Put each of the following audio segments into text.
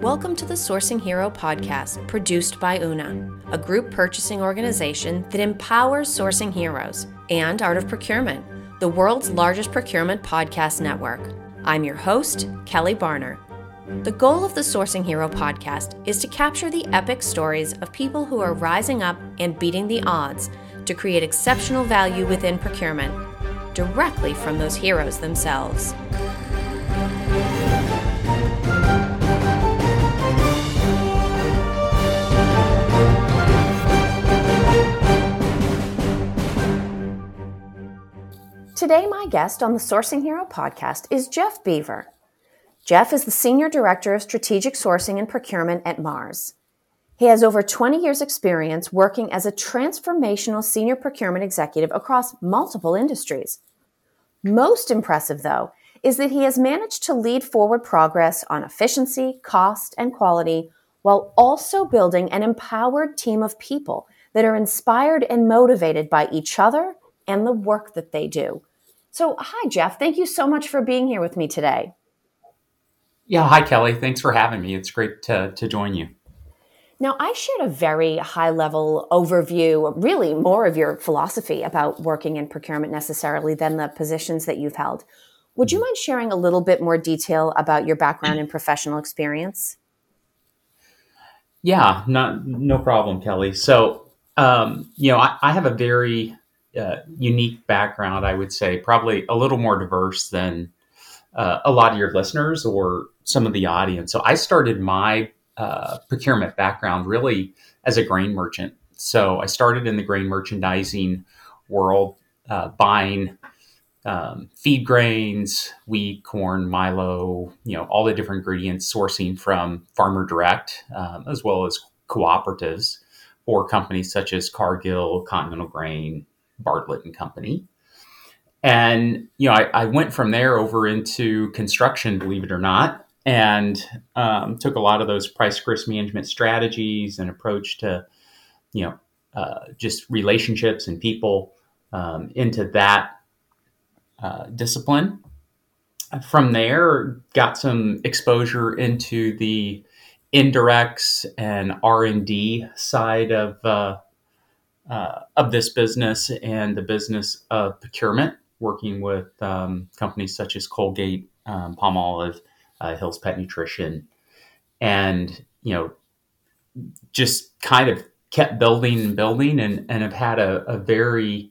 Welcome to the Sourcing Hero podcast, produced by Una, a group purchasing organization that empowers sourcing heroes, and Art of Procurement, the world's largest procurement podcast network. I'm your host, Kelly Barner. The goal of the Sourcing Hero podcast is to capture the epic stories of people who are rising up and beating the odds to create exceptional value within procurement, directly from those heroes themselves. Today, my guest on the Sourcing Hero podcast is Jeff Bever. Jeff is the Senior Director of Strategic Sourcing and Procurement at Mars. He has over 20 years' experience working as a transformational senior procurement executive across multiple industries. Most impressive, though, is that he has managed to lead forward progress on efficiency, cost, and quality while also building an empowered team of people that are inspired and motivated by each other and the work that they do. So, hi, Jeff. Thank you so much for being here with me today. Yeah, hi, Kelly. Thanks for having me. It's great to, to join you. Now, I shared a very high level overview, really more of your philosophy about working in procurement necessarily than the positions that you've held. Would you mind sharing a little bit more detail about your background and professional experience? Yeah, not no problem, Kelly. So, um, you know, I, I, have a very uh, unique background, I would say, probably a little more diverse than uh, a lot of your listeners or some of the audience. So I started my uh, procurement background really as a grain merchant. So I started in the grain merchandising world, uh, buying um, feed grains, wheat, corn, Milo, you know, all the different ingredients, sourcing from farmer direct um, as well as cooperatives or companies such as Cargill, Continental Grain, Bartlett and Company. And, you know, I, I went from there over into construction, believe it or not, and um, took a lot of those price risk management strategies and approach to, you know, uh, just relationships and people um, into that uh, discipline. From there, got some exposure into the indirects and R and D side of uh, uh, of this business and the business of procurement, working with um, companies such as Colgate, um, Palmolive, uh, Hill's Pet Nutrition, and you know, just kind of kept building and building, and and have had a, a very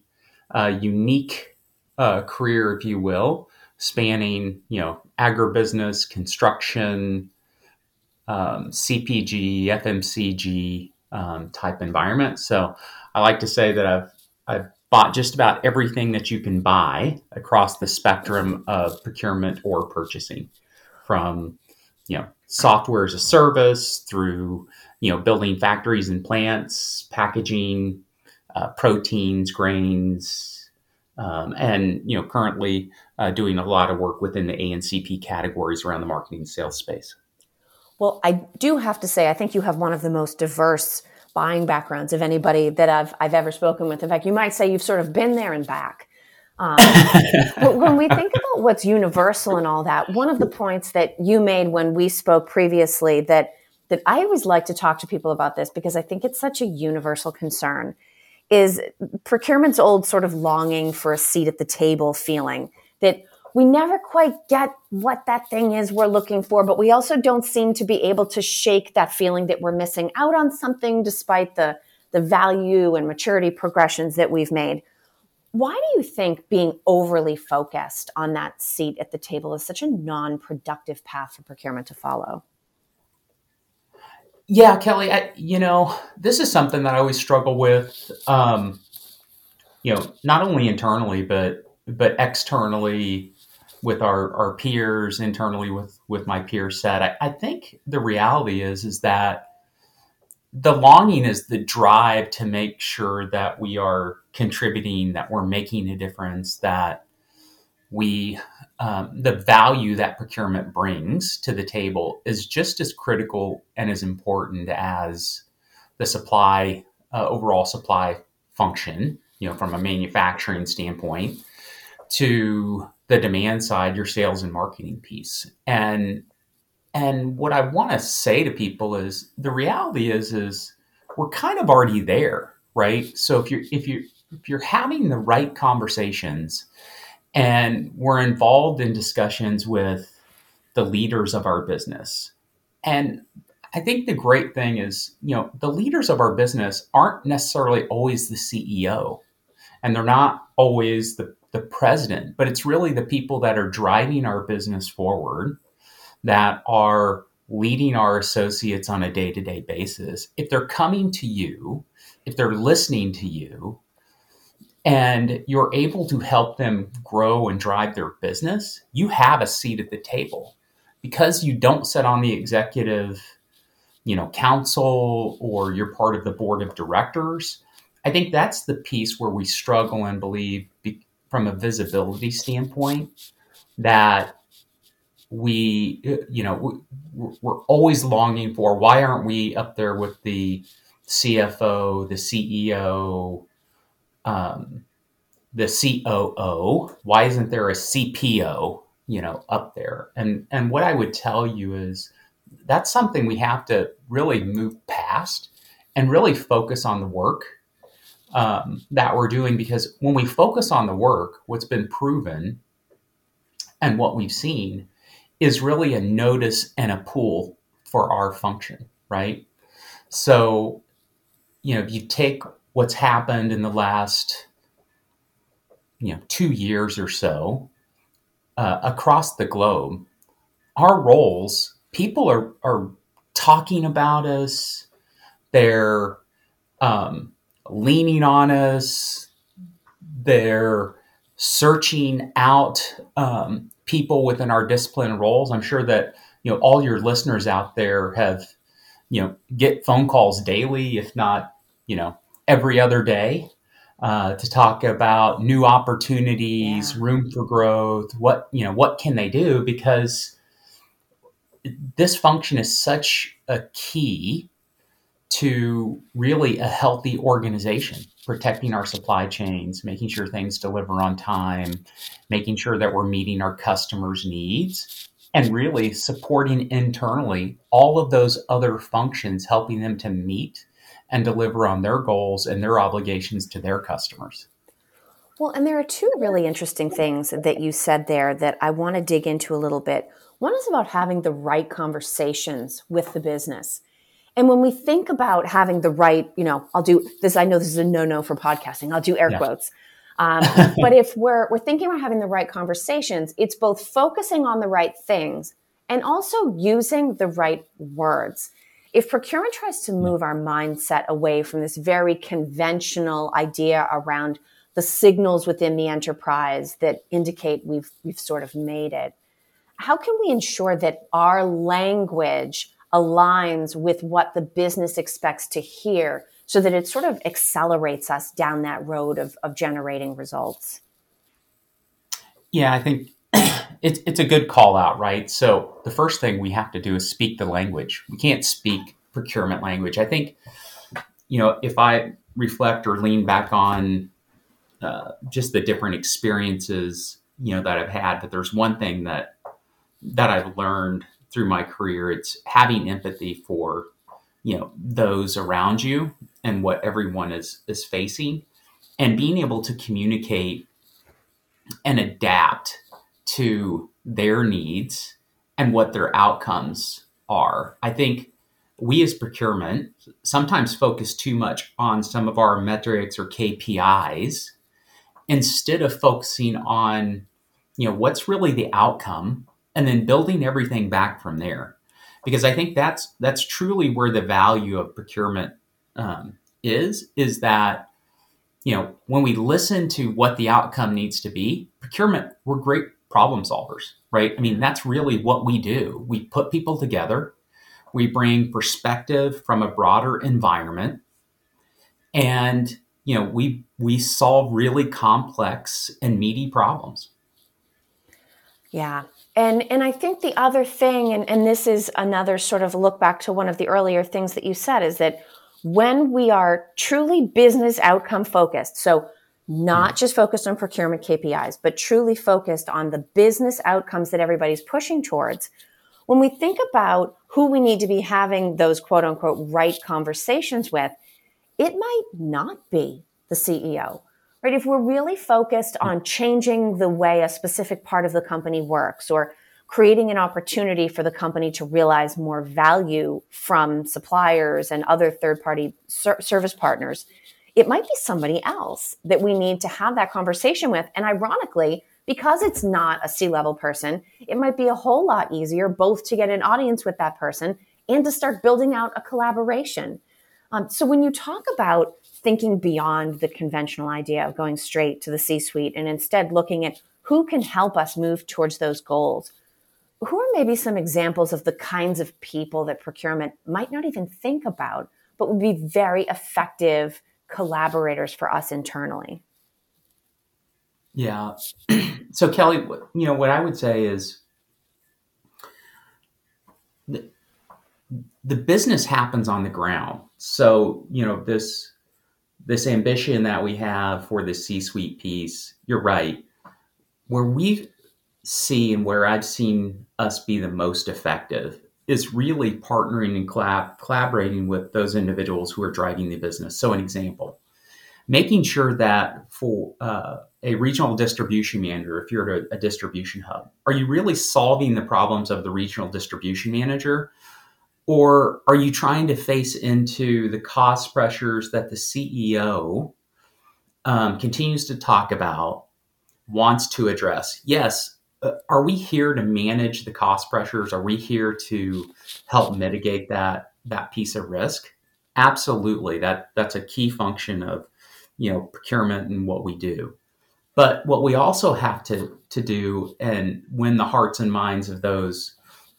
uh, unique uh, career, if you will, spanning you know agribusiness, construction, um, CPG, FMCG um, type environment. So I like to say that I've I've bought just about everything that you can buy across the spectrum of procurement or purchasing, from you know software as a service through you know building factories and plants, packaging, uh, proteins, grains, um, and you know currently uh, doing a lot of work within the ANCP categories around the marketing sales space. Well, I do have to say, I think you have one of the most diverse buying backgrounds of anybody that I've I've ever spoken with. In fact, you might say you've sort of been there and back. Um, when we think about what's universal and all that, one of the points that you made when we spoke previously that that I always like to talk to people about this because I think it's such a universal concern is procurement's old sort of longing for a seat at the table feeling that we never quite get what that thing is we're looking for, but we also don't seem to be able to shake that feeling that we're missing out on something despite the, the value and maturity progressions that we've made. Why do you think being overly focused on that seat at the table is such a non productive path for procurement to follow? Yeah, Kelly, I, you know, this is something that I always struggle with, um, you know, not only internally, but but externally with our, our peers internally with with my peer set. I, I think the reality is is that the longing is the drive to make sure that we are contributing that we're making a difference that we um, the value that procurement brings to the table is just as critical and as important as the supply uh, overall supply function you know from a manufacturing standpoint to the demand side, your sales and marketing piece. And and what I want to say to people is the reality is is we're kind of already there, right? So if you're if you if you're having the right conversations and we're involved in discussions with the leaders of our business. And I think the great thing is, you know, the leaders of our business aren't necessarily always the CEO and they're not always the, the president, but it's really the people that are driving our business forward that are leading our associates on a day to day basis. If they're coming to you, if they're listening to you, and you're able to help them grow and drive their business, you have a seat at the table. Because you don't sit on the executive, you know, council or you're part of the board of directors, I think that's the piece where we struggle and believe be, from a visibility standpoint that we, you know, we're always longing for why aren't we up there with the CFO, the CEO, um, the COO? Why isn't there a CPO, you know, up there? And and what I would tell you is that's something we have to really move past and really focus on the work um, that we're doing because when we focus on the work, what's been proven and what we've seen is really a notice and a pool for our function, right? So, you know, if you take what's happened in the last you know two years or so uh, across the globe our roles people are are talking about us they're um, leaning on us they're searching out um, people within our discipline roles i'm sure that you know all your listeners out there have you know get phone calls daily if not you know every other day uh, to talk about new opportunities, yeah. room for growth. What you know, what can they do? Because this function is such a key to really a healthy organization, protecting our supply chains, making sure things deliver on time, making sure that we're meeting our customers' needs, and really supporting internally all of those other functions, helping them to meet and deliver on their goals and their obligations to their customers. Well, and there are two really interesting things that you said there that I want to dig into a little bit. One is about having the right conversations with the business. And when we think about having the right, you know, I'll do this, I know this is a no no for podcasting, I'll do air yeah. quotes. Um, but if we're, we're thinking about having the right conversations, it's both focusing on the right things and also using the right words if procurement tries to move our mindset away from this very conventional idea around the signals within the enterprise that indicate we've we've sort of made it how can we ensure that our language aligns with what the business expects to hear so that it sort of accelerates us down that road of, of generating results yeah i think it's it's a good call out, right? So the first thing we have to do is speak the language. We can't speak procurement language. I think, you know, if I reflect or lean back on uh, just the different experiences, you know, that I've had, but there's one thing that that I've learned through my career. It's having empathy for, you know, those around you and what everyone is is facing, and being able to communicate and adapt to their needs and what their outcomes are. I think we as procurement sometimes focus too much on some of our metrics or KPIs instead of focusing on you know what's really the outcome and then building everything back from there because i think that's that's truly where the value of procurement um, is is that you know when we listen to what the outcome needs to be procurement we're great problem solvers, right? I mean, that's really what we do. We put people together, we bring perspective from a broader environment, and you know, we we solve really complex and meaty problems. Yeah. And and I think the other thing, and, and this is another sort of look back to one of the earlier things that you said, is that when we are truly business outcome focused, so not mm. just focused on procurement KPIs, but truly focused on the business outcomes that everybody's pushing towards, when we think about who we need to be having those quote unquote right conversations with, it might not be the CEO. Right? If we're really focused on changing the way a specific part of the company works or creating an opportunity for the company to realize more value from suppliers and other third party ser- service partners, it might be somebody else that we need to have that conversation with. And ironically, because it's not a C level person, it might be a whole lot easier both to get an audience with that person and to start building out a collaboration. Um, so when you talk about thinking beyond the conventional idea of going straight to the C suite and instead looking at who can help us move towards those goals, who are maybe some examples of the kinds of people that procurement might not even think about, but would be very effective collaborators for us internally? Yeah. so Kelly, you know, what I would say is the, the business happens on the ground. So, you know, this this ambition that we have for the C-suite piece, you're right. Where we see and where I've seen us be the most effective is really partnering and collab- collaborating with those individuals who are driving the business. So, an example, making sure that for uh, a regional distribution manager, if you're at a, a distribution hub, are you really solving the problems of the regional distribution manager? Or are you trying to face into the cost pressures that the CEO um, continues to talk about, wants to address? Yes, uh, are we here to manage the cost pressures? Are we here to help mitigate that that piece of risk? Absolutely. That that's a key function of you know procurement and what we do. But what we also have to to do and win the hearts and minds of those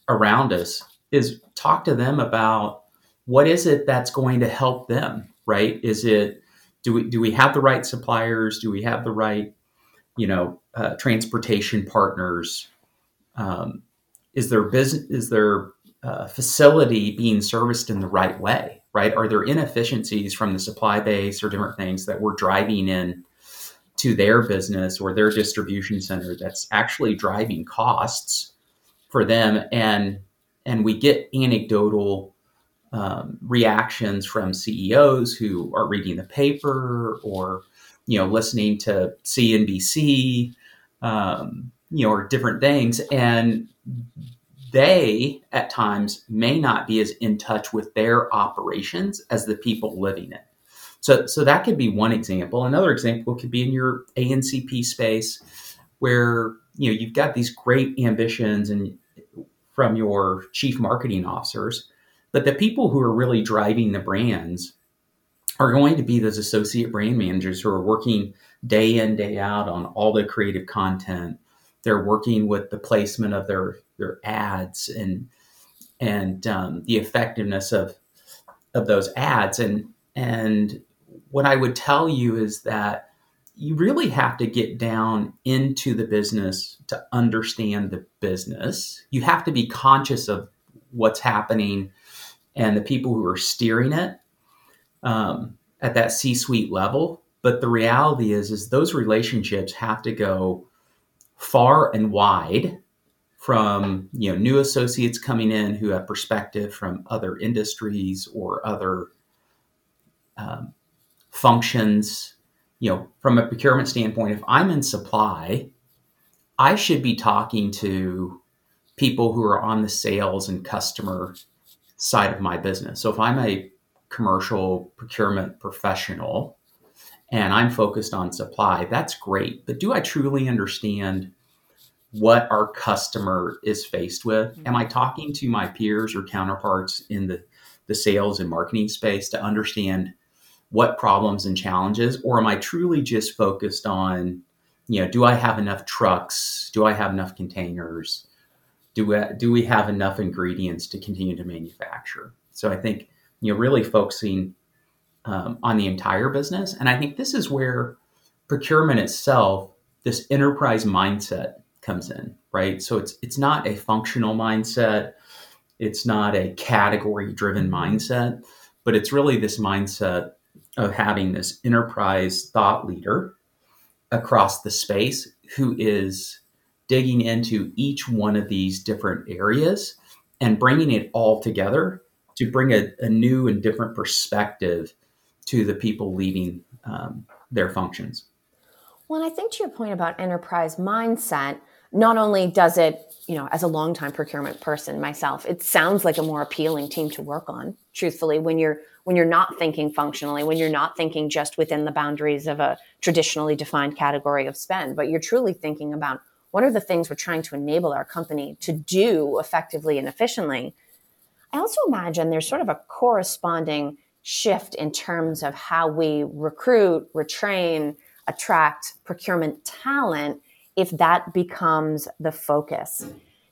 around us is talk to them about what is it that's going to help them, right? Is it do we do we have the right suppliers? Do we have the right you know uh, transportation partners? Um, is their business is their uh, facility being serviced in the right way? Right? Are there inefficiencies from the supply base or different things that we're driving in to their business or their distribution center that's actually driving costs for them? And and we get anecdotal um, reactions from CEOs who are reading the paper or you know, listening to CNBC, um, you know, or different things. And they at times may not be as in touch with their operations as the people living it. So, so that could be one example. Another example could be in your ANCP space, where you know you've got these great ambitions and from your chief marketing officers, but the people who are really driving the brands are going to be those associate brand managers who are working day in day out on all the creative content. They're working with the placement of their their ads and and um, the effectiveness of of those ads. And and what i would tell you is that you really have to get down into the business to understand the business you have to be conscious of what's happening and the people who are steering it um, at that C-suite level. But the reality is, is those relationships have to go far and wide from you know new associates coming in who have perspective from other industries or other um, functions you know from a procurement standpoint if i'm in supply i should be talking to people who are on the sales and customer side of my business so if i'm a commercial procurement professional and I'm focused on supply, that's great. But do I truly understand what our customer is faced with? Mm-hmm. Am I talking to my peers or counterparts in the, the sales and marketing space to understand what problems and challenges? Or am I truly just focused on, you know, do I have enough trucks? Do I have enough containers? Do we, do we have enough ingredients to continue to manufacture? So I think you know, really focusing um, on the entire business. And I think this is where procurement itself, this enterprise mindset comes in, right? So it's it's not a functional mindset, it's not a category driven mindset, but it's really this mindset of having this enterprise thought leader across the space who is digging into each one of these different areas and bringing it all together to bring a, a new and different perspective to the people leading um, their functions. Well, and I think to your point about enterprise mindset, not only does it, you know, as a longtime procurement person myself, it sounds like a more appealing team to work on, truthfully, when you're when you're not thinking functionally, when you're not thinking just within the boundaries of a traditionally defined category of spend, but you're truly thinking about what are the things we're trying to enable our company to do effectively and efficiently. I also imagine there's sort of a corresponding shift in terms of how we recruit, retrain, attract procurement talent if that becomes the focus.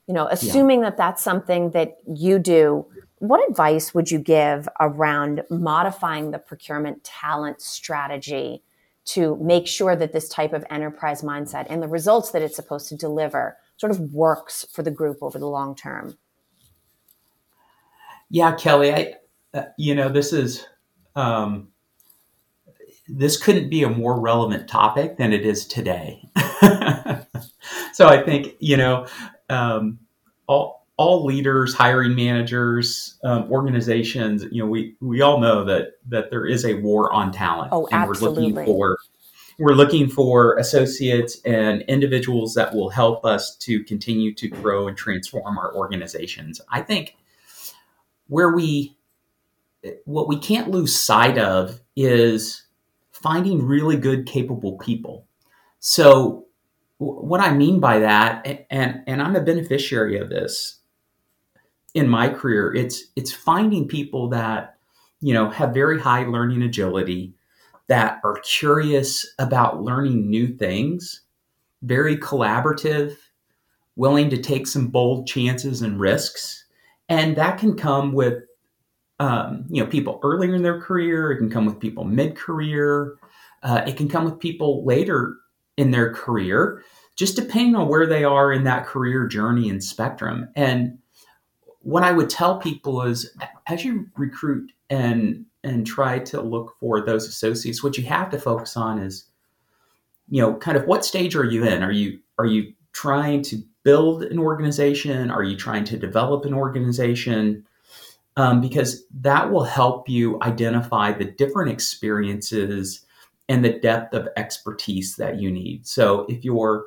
You know, assuming yeah. that that's something that you do, what advice would you give around modifying the procurement talent strategy to make sure that this type of enterprise mindset and the results that it's supposed to deliver sort of works for the group over the long term? Yeah, Kelly, I, uh, you know, this is um, this couldn't be a more relevant topic than it is today. so I think you know um, all all leaders, hiring managers, um, organizations. You know, we we all know that that there is a war on talent, oh, and absolutely. we're looking for we're looking for associates and individuals that will help us to continue to grow and transform our organizations. I think where we what we can't lose sight of is finding really good, capable people. So, what I mean by that, and and I'm a beneficiary of this in my career, it's it's finding people that you know have very high learning agility, that are curious about learning new things, very collaborative, willing to take some bold chances and risks, and that can come with um, you know people earlier in their career. It can come with people mid career. Uh, it can come with people later in their career, just depending on where they are in that career journey and spectrum. And what I would tell people is, as you recruit and and try to look for those associates, what you have to focus on is, you know, kind of what stage are you in? Are you are you trying to build an organization? Are you trying to develop an organization? um, because that will help you identify the different experiences and the depth of expertise that you need. So if you're,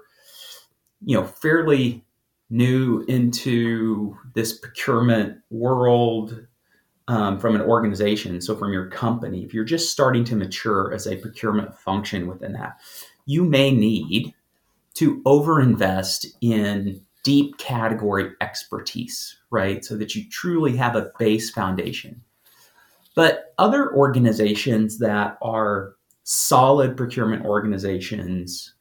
you know, fairly new into this procurement world um, from an organization, so from your company, if you're just starting to mature as a procurement function within that, you may need to overinvest in deep category expertise, right? So that you truly have a base foundation. But other organizations that are solid procurement organizations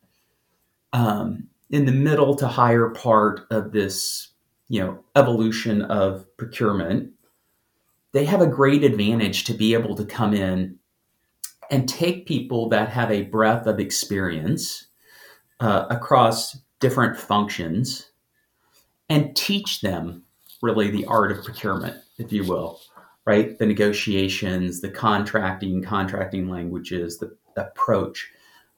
um, in the middle to higher part of this, you know, evolution of procurement, they have a great advantage to be able to come in and take people that have a breadth of experience uh, across different functions and teach them really the art of procurement, if you will, right? The negotiations, the contracting, contracting languages, the approach.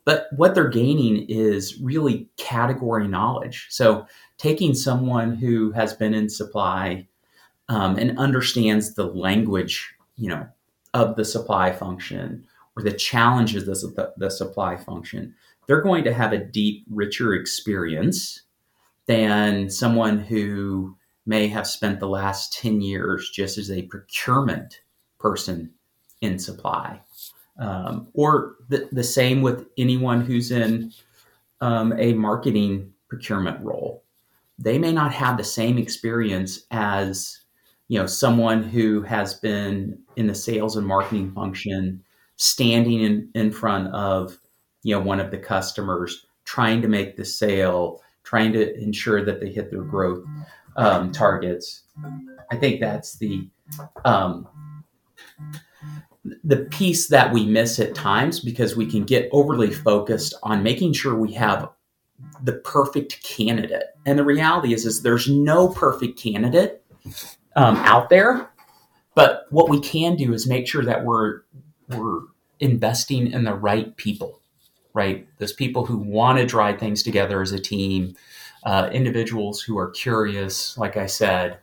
But what they're gaining is really category knowledge. So taking someone who has been in supply um, and understands the language, you know, of the supply function or the challenges of the, the supply function, they're going to have a deep, richer experience than someone who may have spent the last 10 years just as a procurement person in supply. Um, or the, the same with anyone who's in um, a marketing procurement role. They may not have the same experience as you know someone who has been in the sales and marketing function standing in, in front of you know one of the customers trying to make the sale trying to ensure that they hit their growth um, targets. I think that's the um, the piece that we miss at times because we can get overly focused on making sure we have the perfect candidate. And the reality is, is there's no perfect candidate um, out there. But what we can do is make sure that we're we're investing in the right people right? Those people who want to drive things together as a team, uh, individuals who are curious, like I said,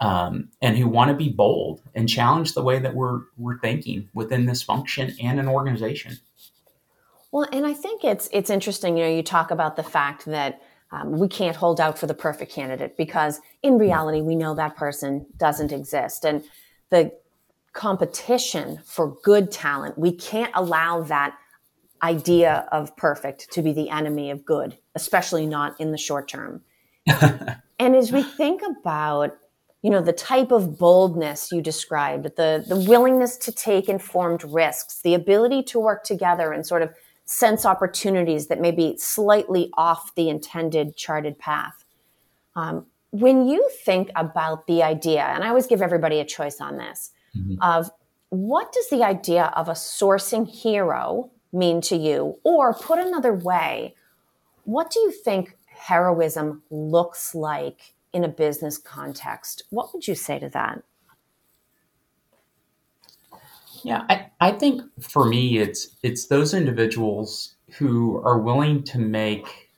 um, and who want to be bold and challenge the way that we're we're thinking within this function and an organization. Well, and I think it's it's interesting. You know, you talk about the fact that um, we can't hold out for the perfect candidate because in reality, we know that person doesn't exist, and the competition for good talent, we can't allow that idea of perfect to be the enemy of good, especially not in the short term. and as we think about you know the type of boldness you described the the willingness to take informed risks the ability to work together and sort of sense opportunities that may be slightly off the intended charted path um, when you think about the idea and i always give everybody a choice on this mm-hmm. of what does the idea of a sourcing hero mean to you or put another way what do you think heroism looks like in a business context. What would you say to that? Yeah, I, I think for me it's it's those individuals who are willing to make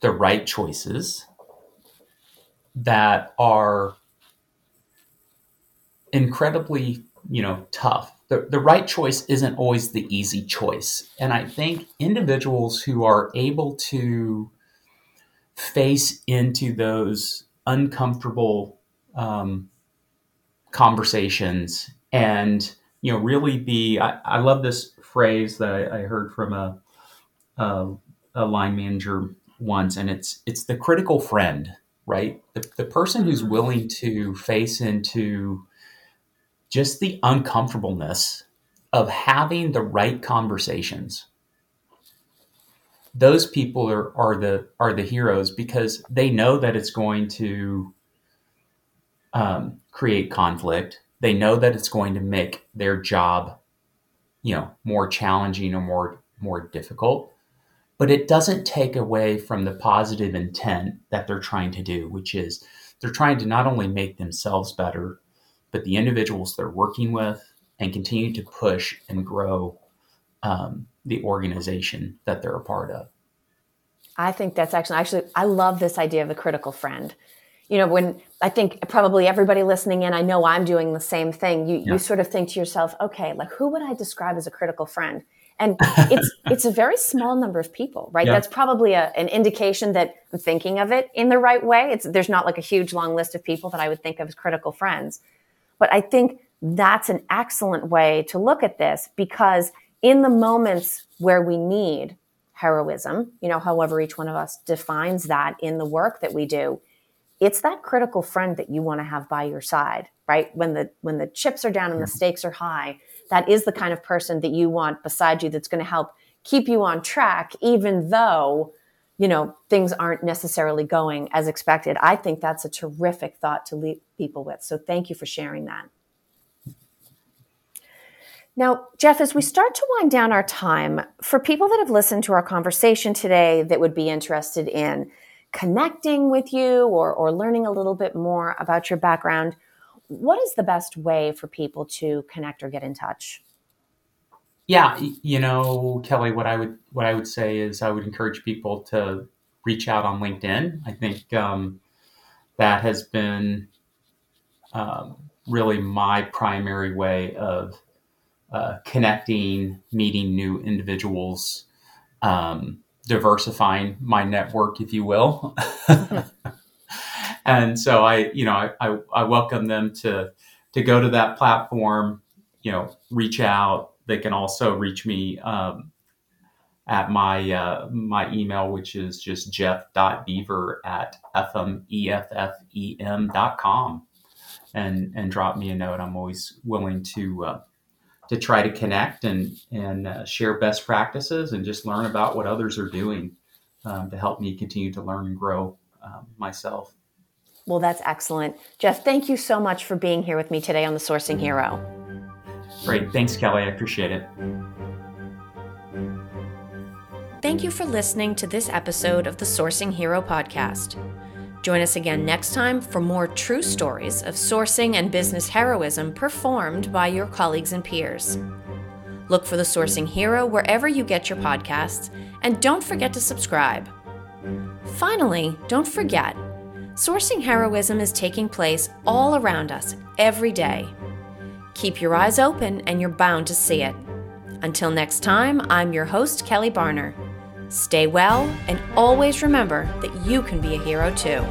the right choices that are incredibly, you know, tough. The, the right choice isn't always the easy choice. And I think individuals who are able to face into those uncomfortable um, conversations and you know really be I, I love this phrase that I, I heard from a, a, a line manager once and it's it's the critical friend right? The, the person who's willing to face into just the uncomfortableness of having the right conversations those people are, are the are the heroes because they know that it's going to um, create conflict. They know that it's going to make their job, you know, more challenging or more more difficult. But it doesn't take away from the positive intent that they're trying to do, which is they're trying to not only make themselves better, but the individuals they're working with and continue to push and grow um, the organization that they're a part of. I think that's actually actually I love this idea of the critical friend. You know, when I think probably everybody listening in, I know I'm doing the same thing. You yeah. you sort of think to yourself, okay, like who would I describe as a critical friend? And it's it's a very small number of people, right? Yeah. That's probably a, an indication that I'm thinking of it in the right way. It's there's not like a huge long list of people that I would think of as critical friends. But I think that's an excellent way to look at this because in the moments where we need heroism, you know, however each one of us defines that in the work that we do, it's that critical friend that you want to have by your side, right? When the when the chips are down and the stakes are high, that is the kind of person that you want beside you that's going to help keep you on track even though you know things aren't necessarily going as expected. I think that's a terrific thought to leave people with. So thank you for sharing that now, Jeff, as we start to wind down our time, for people that have listened to our conversation today that would be interested in connecting with you or, or learning a little bit more about your background, what is the best way for people to connect or get in touch? Yeah, you know, Kelly, what I would what I would say is I would encourage people to reach out on LinkedIn. I think um, that has been um, really my primary way of uh, connecting, meeting new individuals, um, diversifying my network, if you will. and so I, you know, I, I, I, welcome them to to go to that platform. You know, reach out. They can also reach me um, at my uh, my email, which is just jeff.bever at Fm E F F E M dot com, and and drop me a note. I'm always willing to uh, to try to connect and and uh, share best practices and just learn about what others are doing um, to help me continue to learn and grow um, myself. Well, that's excellent, Jeff. Thank you so much for being here with me today on the Sourcing Hero. Great, thanks, Kelly. I appreciate it. Thank you for listening to this episode of the Sourcing Hero podcast. Join us again next time for more true stories of sourcing and business heroism performed by your colleagues and peers. Look for the Sourcing Hero wherever you get your podcasts, and don't forget to subscribe. Finally, don't forget sourcing heroism is taking place all around us every day. Keep your eyes open, and you're bound to see it. Until next time, I'm your host, Kelly Barner. Stay well, and always remember that you can be a hero too.